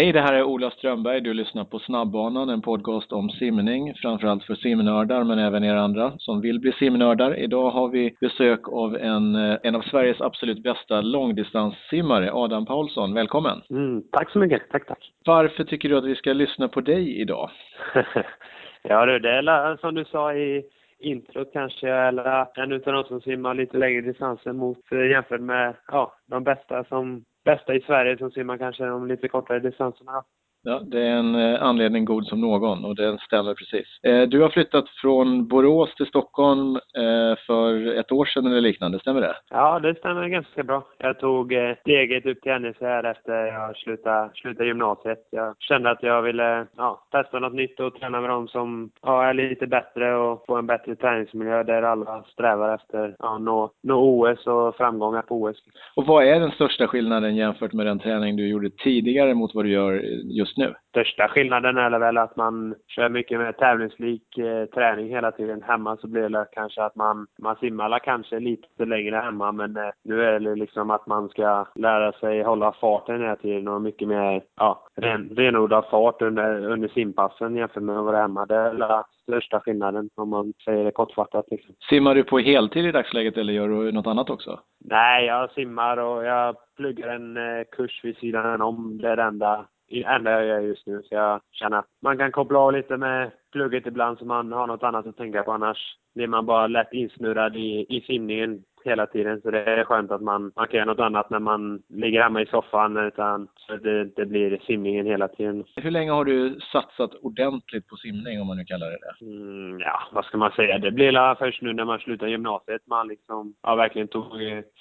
Hej, det här är Ola Strömberg. Du lyssnar på Snabbbanan, en podcast om simning, framförallt för simnördar, men även er andra som vill bli simnördar. Idag har vi besök av en, eh, en av Sveriges absolut bästa långdistanssimmare, Adam Paulsson. Välkommen! Mm, tack så mycket, tack tack. Varför tycker du att vi ska lyssna på dig idag? ja du, det är som du sa i introt kanske, eller en utav de som simmar lite längre distanser mot eh, jämfört med ja, de bästa som bästa i Sverige som simmar kanske de lite kortare distanserna. Ja, det är en eh, anledning god som någon och den stämmer precis. Eh, du har flyttat från Borås till Stockholm eh, för ett år sedan eller liknande, stämmer det? Ja, det stämmer ganska bra. Jag tog steget upp till NEC här efter jag slutade, slutade gymnasiet. Jag kände att jag ville ja, testa något nytt och träna med dem som ja, är lite bättre och få en bättre träningsmiljö där alla strävar efter ja, nå, nå OS och framgångar på OS. Och vad är den största skillnaden jämfört med den träning du gjorde tidigare mot vad du gör just just nu? Största skillnaden är väl att man kör mycket mer tävlingslik eh, träning hela tiden. Hemma så blir det kanske att man, man simmar kanske lite längre hemma men eh, nu är det liksom att man ska lära sig hålla farten hela tiden och mycket mer ja, ren, renodlad fart under, under simpassen jämfört med att vara hemma. Det är den största skillnaden om man säger det kortfattat. Liksom. Simmar du på heltid i dagsläget eller gör du något annat också? Nej, jag simmar och jag pluggar en eh, kurs vid sidan om. Det är det enda enda jag gör just nu. Så jag känner att man kan koppla av lite med plugget ibland så man har något annat att tänka på. Annars blir man bara lätt insnurrad i, i simningen hela tiden. Så det är skönt att man, man kan göra något annat när man ligger hemma i soffan. Utan så det, det blir simningen hela tiden. Hur länge har du satsat ordentligt på simning om man nu kallar det det? Mm, ja, vad ska man säga? Det blir först nu när man slutar gymnasiet man liksom ja, verkligen tog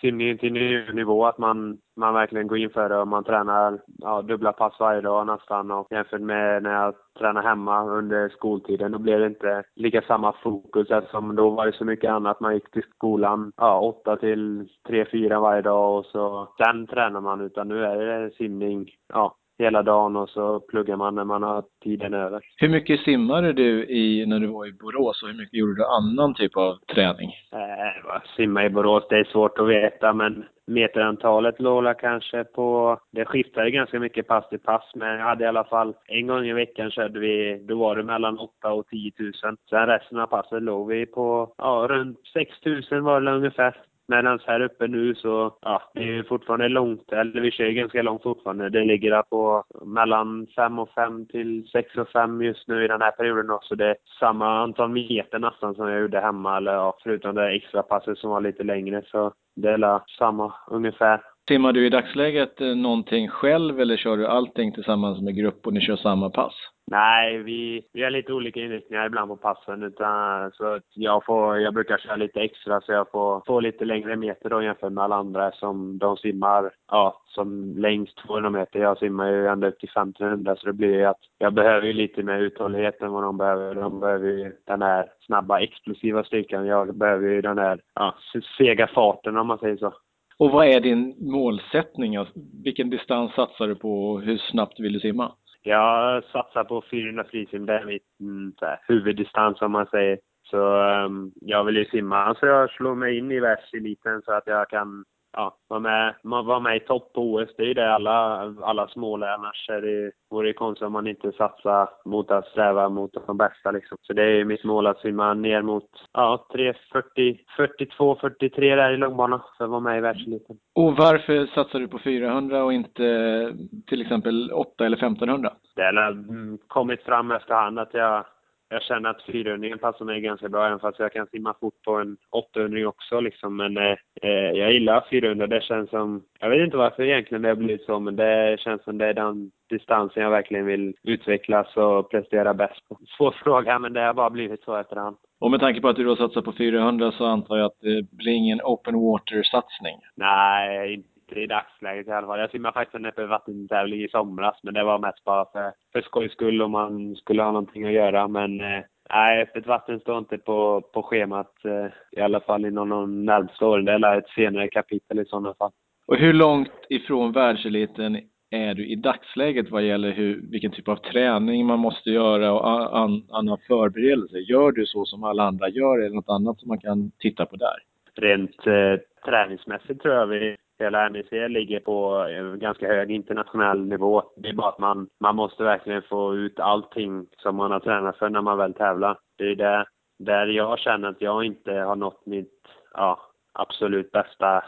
simningen till ny nivå. Att man, man verkligen går in för det och man tränar ja, dubbla pass varje dag nästan. Och jämfört med när jag träna hemma under skoltiden. Då blev det inte lika samma fokus eftersom då var det så mycket annat. Man gick till skolan ja, åtta till tre, fyra varje dag och så sen tränar man. Utan nu är det simning ja, hela dagen och så pluggar man när man har tiden över. Hur mycket simmade du i när du var i Borås och hur mycket gjorde du annan typ av träning? Eh, simma i Borås, det är svårt att veta men meterantalet låg kanske på, det skiftade ganska mycket pass till pass men jag hade i alla fall en gång i veckan körde vi, då var det mellan 8 och 10 000. Sen resten av passet låg vi på, ja runt 6 000 var det ungefär. Medan här uppe nu så, ja, det är fortfarande långt, eller vi kör ganska långt fortfarande. Det ligger där på mellan 5 och 5 till 6 och 5 just nu i den här perioden också. Det är samma antal meter nästan som jag gjorde hemma, eller ja, förutom det extra passet som var lite längre. Så det är samma ungefär. Simmar du i dagsläget eh, någonting själv eller kör du allting tillsammans med grupp och ni kör samma pass? Nej, vi, vi har lite olika inriktningar ibland på passen. Utan, så jag, får, jag brukar köra lite extra så jag får, får lite längre meter då jämfört med alla andra som de simmar ja, som längst 200 meter. Jag simmar ju ända upp till 1500 så det blir ju att jag behöver ju lite mer uthållighet än vad de behöver. De behöver ju den här snabba explosiva styrkan. Jag behöver ju den här ja, sega farten om man säger så. Och vad är din målsättning? Alltså, vilken distans satsar du på och hur snabbt vill du simma? Jag satsar på 400 frisim. Det är mitt mm, huvuddistans om man säger. Så um, jag vill ju simma så jag slår mig in i världseliten så att jag kan ja, vara med, vara med i topp på OS. Det är ju det alla, alla smålär. Annars är det, vore det konstigt om man inte satsar mot att sträva mot de bästa liksom. Så det är mitt mål att simma ner mot ja, 3.40, 42, 43 där i långbana för att vara med i världseliten. Och varför satsar du på 400 och inte till exempel 8 eller 1500? Det har mm, kommit fram efterhand att jag jag känner att 400 passar mig ganska bra, även fast jag kan simma fort på en 800 också liksom. Men eh, eh jag gillar 400. Det känns som, jag vet inte varför egentligen det har blivit så, men det känns som det är den distansen jag verkligen vill utvecklas och prestera bäst på. Svår fråga, men det har bara blivit så efterhand. Och med tanke på att du då satsar på 400 så antar jag att det blir ingen open water-satsning? Nej, inte i dagsläget i alla fall. Jag simmade faktiskt en öppen i somras, men det var mest bara för, för skojs skull om man skulle ha någonting att göra. Men eh, nej, öppet vatten står inte på, på schemat eh, i alla fall inom de närmaste åren. Det är ett senare kapitel i sådana fall. Och hur långt ifrån världseliten är du i dagsläget vad gäller hur, vilken typ av träning man måste göra och an, annan förberedelse? Gör du så som alla andra gör? Det något annat som man kan titta på där? Rent eh, träningsmässigt tror jag vi hela NEC ligger på ganska hög internationell nivå. Det är bara att man, man måste verkligen få ut allting som man har tränat för när man väl tävlar. Det är det där jag känner att jag inte har nått mitt ja, absolut bästa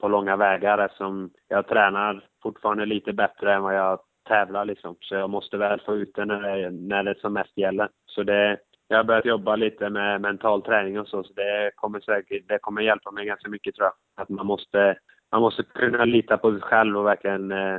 på långa vägar eftersom jag tränar fortfarande lite bättre än vad jag tävlar liksom. Så jag måste väl få ut det när det, när det som mest gäller. Så det, jag har börjat jobba lite med mental träning och så, så det kommer säkert, det kommer hjälpa mig ganska mycket tror jag. Att man måste, man måste kunna lita på sig själv och verkligen, eh,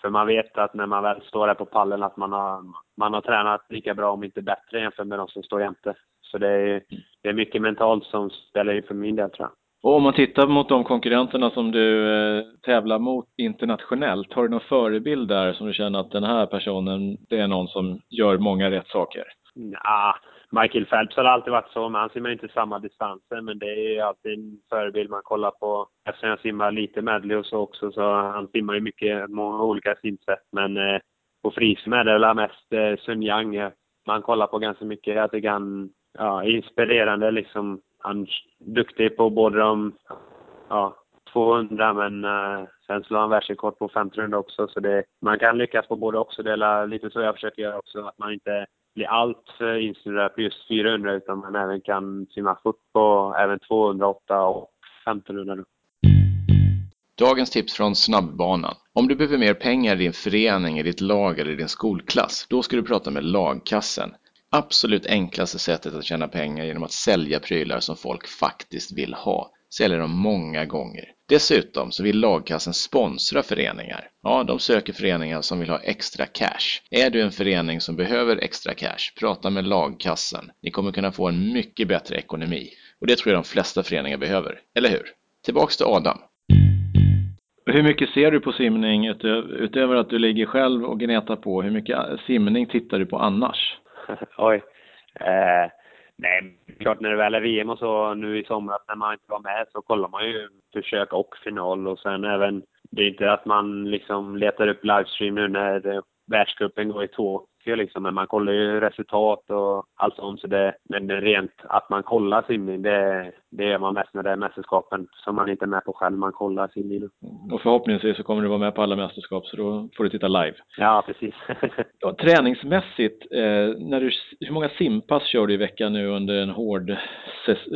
för man vet att när man väl står där på pallen att man har, man har tränat lika bra, om inte bättre jämfört med de som står jämte. Så det är, det är mycket mentalt som spelar in för min del tror jag. Och om man tittar mot de konkurrenterna som du eh, tävlar mot internationellt, har du någon förebild där som du känner att den här personen, det är någon som gör många rätt saker? Ja, Michael Phelps har alltid varit så, men han simmar inte samma distanser, men det är ju alltid en förebild man kollar på. Eftersom jag simmar lite medley och så också, så han simmar ju mycket, många olika simsätt, men eh, på frisim är det väl mest eh, Sun Yang man kollar på ganska mycket. Jag tycker han ja, inspirerande liksom. Han är duktig på både de ja, 200 men uh, sen slår han världsrekord på 1500 också så det, man kan lyckas på både också. Det är lite så jag försöker göra också, att man inte blir alltför insnurrad på just 400 utan man även kan simma fort på även 208 och 1500. Dagens tips från snabbbanan. Om du behöver mer pengar i din förening, i ditt lag eller i din skolklass, då ska du prata med lagkassen absolut enklaste sättet att tjäna pengar genom att sälja prylar som folk faktiskt vill ha. Sälja dem många gånger. Dessutom så vill lagkassen sponsra föreningar. Ja, de söker föreningar som vill ha extra cash. Är du en förening som behöver extra cash, prata med lagkassen. Ni kommer kunna få en mycket bättre ekonomi. Och det tror jag de flesta föreningar behöver. Eller hur? Tillbaks till Adam. Hur mycket ser du på simning utöver att du ligger själv och gnetar på? Hur mycket simning tittar du på annars? Oj. Eh, nej, klart när det väl är VM och så nu i somras när man inte var med så kollar man ju försök och final. Och sen även, det är inte att man liksom letar upp livestream nu när världscupen går i Tokyo liksom, men man kollar ju resultat och allt sånt. Så det, men rent att man kollar simning, det, det gör man mest när det är mästerskapen som man inte är med på själv. Man kollar simning. Och förhoppningsvis så kommer du vara med på alla mästerskap, så då får du titta live. Ja, precis. ja, träningsmässigt, eh, när du, hur många simpass kör du i veckan nu under en hård,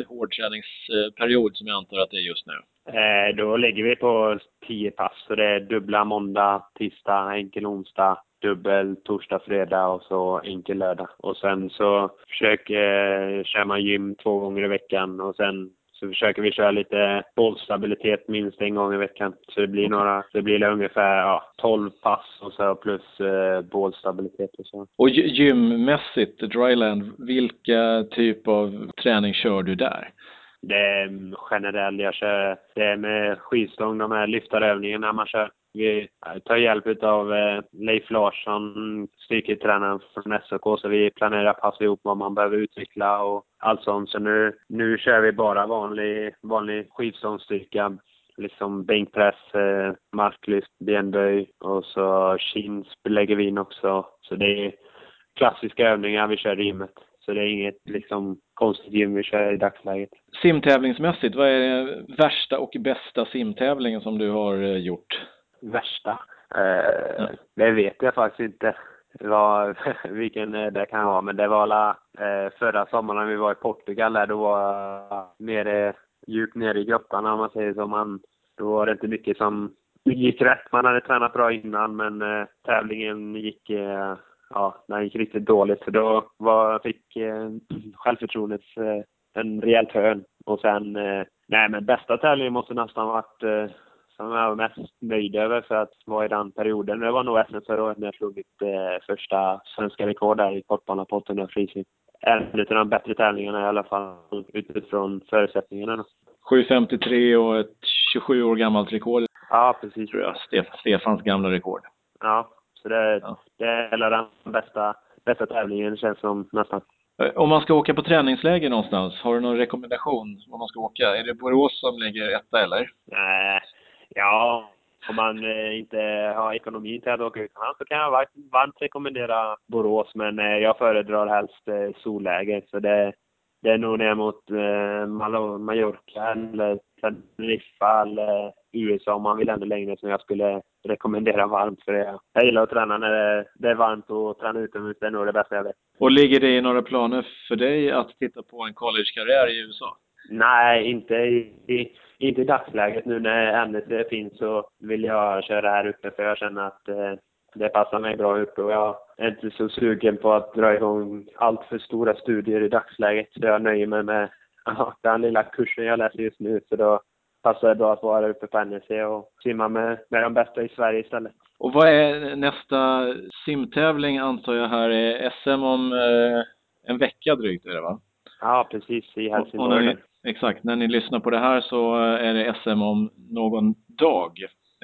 hård träningsperiod som jag antar att det är just nu? Eh, då ligger vi på tio pass, så det är dubbla måndag, tisdag, enkel onsdag, dubbel torsdag, fredag och så enkel lördag. Och sen så försöker, kör man gym två gånger i veckan och sen så försöker vi köra lite bollstabilitet minst en gång i veckan. Så det blir några, det blir ungefär ja, 12 pass och så plus eh, bollstabilitet och så. Och gymmässigt, dryland, vilka typ av träning kör du där? Det är generell, jag kör, det är med skivstång, de här lyftarövningarna man kör. Vi tar hjälp av eh, Leif Larsson, styrketränaren från SOK, så vi planerar pass ihop vad man behöver utveckla och allt sånt. Så nu, nu kör vi bara vanlig, vanlig skivstångsstyrka, liksom bänkpress, eh, marklyft, benböj och så chins lägger vi in också. Så det är klassiska övningar vi kör i gymmet. Så det är inget liksom konstigt gym vi kör i dagsläget. Simtävlingsmässigt, vad är det värsta och bästa simtävlingen som du har eh, gjort? Värsta. Eh, ja. Det vet jag faktiskt inte vad, vilken det kan vara, men det var alla, eh, förra sommaren när vi var i Portugal där, då var nere, djupt nere i grottan om man säger så. Man, då var det inte mycket som gick rätt. Man hade tränat bra innan, men eh, tävlingen gick, eh, ja, den gick riktigt dåligt. Så då var, fick eh, självförtroendet eh, en rejäl hörn. Och sen, eh, nej men bästa tävlingen måste nästan varit eh, som jag var mest nöjd över för att vara i den perioden. Det var nog SM förra året när jag slog mitt eh, första svenska rekord där i kortbana på 800 frisim. En av de bättre tävlingarna i alla fall utifrån förutsättningarna. 7.53 och ett 27 år gammalt rekord. Ja, precis. Tror jag. Stef Stefans gamla rekord. Ja, så det, ja. det är den bästa, bästa tävlingen känns som nästan. Eh, om man ska åka på träningsläger någonstans, har du någon rekommendation om man ska åka? Är det Borås som ligger etta eller? Nej, Ja, om man eh, inte har ekonomi till att åka utomlands så kan jag varmt rekommendera Borås, men eh, jag föredrar helst eh, solläge. Så det, det är nog ner mot Mallorca eller Teneriffa eller USA om man vill ännu längre som jag skulle rekommendera varmt. För det. Jag gillar att träna när det, är varmt och träna utomhus. Det är nog det bästa jag vet. Och ligger det i några planer för dig att titta på en collegekarriär i USA? Nej, inte i, inte i dagsläget. Nu när ämnet finns så vill jag köra här uppe för jag känner att eh, det passar mig bra uppe och jag är inte så sugen på att dra igång allt för stora studier i dagsläget. Så jag nöjer mig med den lilla kursen jag läser just nu. Så då passar det bra att vara uppe på NEC och simma med, med de bästa i Sverige istället. Och vad är nästa simtävling antar jag här är SM om eh, en vecka drygt är det va? Ja, precis i Helsingborg. Exakt, när ni lyssnar på det här så är det SM om någon dag.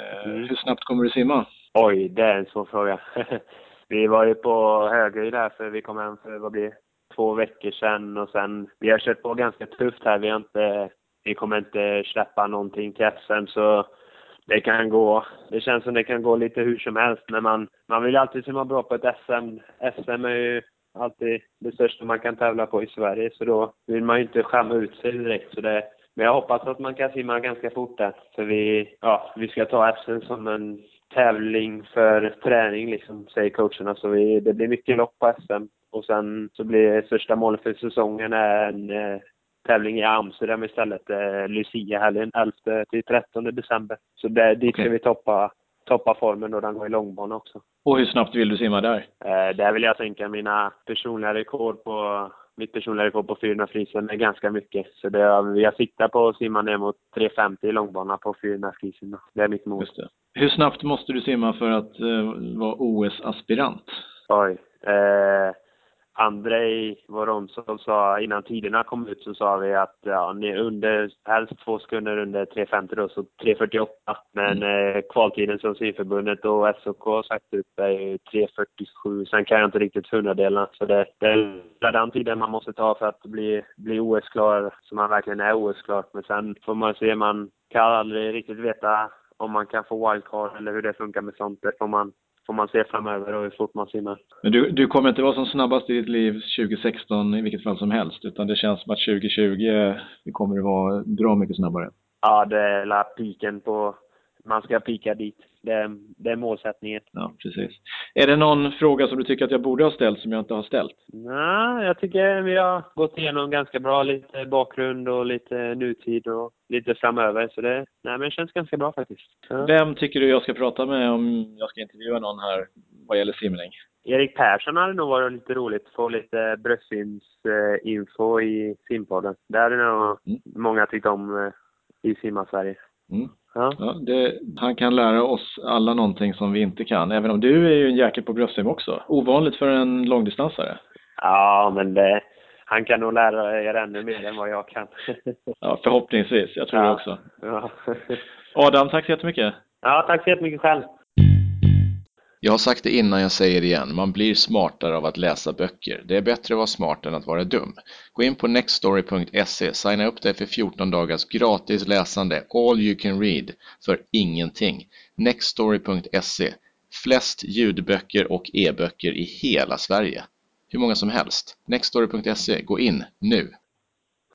Eh, mm. Hur snabbt kommer du simma? Oj, det är en svår fråga. vi var ju på Högöj där för vi kom hem för, vad blir två veckor sedan och sen, vi har kört på ganska tufft här. Vi har inte, vi kommer inte släppa någonting till SM så det kan gå, det känns som det kan gå lite hur som helst men man, man vill alltid simma bra på ett SM. SM är ju alltid det största man kan tävla på i Sverige så då vill man ju inte skämma ut sig direkt så det men jag hoppas att man kan simma ganska fort där. För vi, ja, vi ska ta SM som en tävling för träning liksom, säger coacherna. Så vi, det blir mycket lopp på SM. Och sen så blir största målet för säsongen en eh, tävling i Amsterdam istället. Eh, Lucia-helgen 11 till 13 december. Så där, dit okay. ska vi toppa, toppa formen och den går i långbana också. Och hur snabbt vill du simma där? Eh, där vill jag sänka mina personliga rekord på mitt personliga rekord på 400 frisen är ganska mycket. Så det, jag siktar på att simma ner mot 3.50 i långbana på 400 frisen. Det är mitt mål. Hur snabbt måste du simma för att uh, vara OS-aspirant? Oj. Eh, Andrei Voronsov sa innan tiderna kom ut så sa vi att ja, ni under, helst två sekunder under 3.50 då, så 3.48. Men mm. eh, kvaltiden som simförbundet och SOK har sagt ut är 3.47. Sen kan jag inte riktigt hundradelarna. Så det, det är den tiden man måste ta för att bli, bli OS-klar, så man verkligen är OS-klar. Men sen får man se, man kan aldrig riktigt veta om man kan få wildcard eller hur det funkar med sånt. Det får man får man se framöver och hur fort man simmar. Men du, du kommer inte vara som snabbast i ditt liv 2016 i vilket fall som helst, utan det känns som att 2020 det kommer att vara bra mycket snabbare. Ja, det är piken på, man ska pika dit. Det, det är målsättningen. Ja, precis. Är det någon fråga som du tycker att jag borde ha ställt som jag inte har ställt? Nej, jag tycker vi har gått igenom ganska bra. Lite bakgrund och lite nutid och lite framöver. Så det, nej, men det känns ganska bra faktiskt. Ja. Vem tycker du jag ska prata med om jag ska intervjua någon här vad gäller simning? Erik Persson hade nog varit lite roligt. Få lite bröstsimsinfo i simpodden. Det hade nog mm. många tyckt om eh, i Simma Sverige. Mm. Ja. ja det, han kan lära oss alla någonting som vi inte kan. Även om du är ju en jäkel på bröstsim också. Ovanligt för en långdistansare. Ja, men det, han kan nog lära er ännu mer än vad jag kan. ja, förhoppningsvis. Jag tror ja. det också. Ja. Adam, tack så jättemycket. Ja, tack så jättemycket själv. Jag har sagt det innan, jag säger det igen. Man blir smartare av att läsa böcker. Det är bättre att vara smart än att vara dum. Gå in på nextstory.se, signa upp dig för 14 dagars gratis läsande, all you can read, för ingenting. Nextstory.se, flest ljudböcker och e-böcker i hela Sverige. Hur många som helst. Nextstory.se, gå in nu!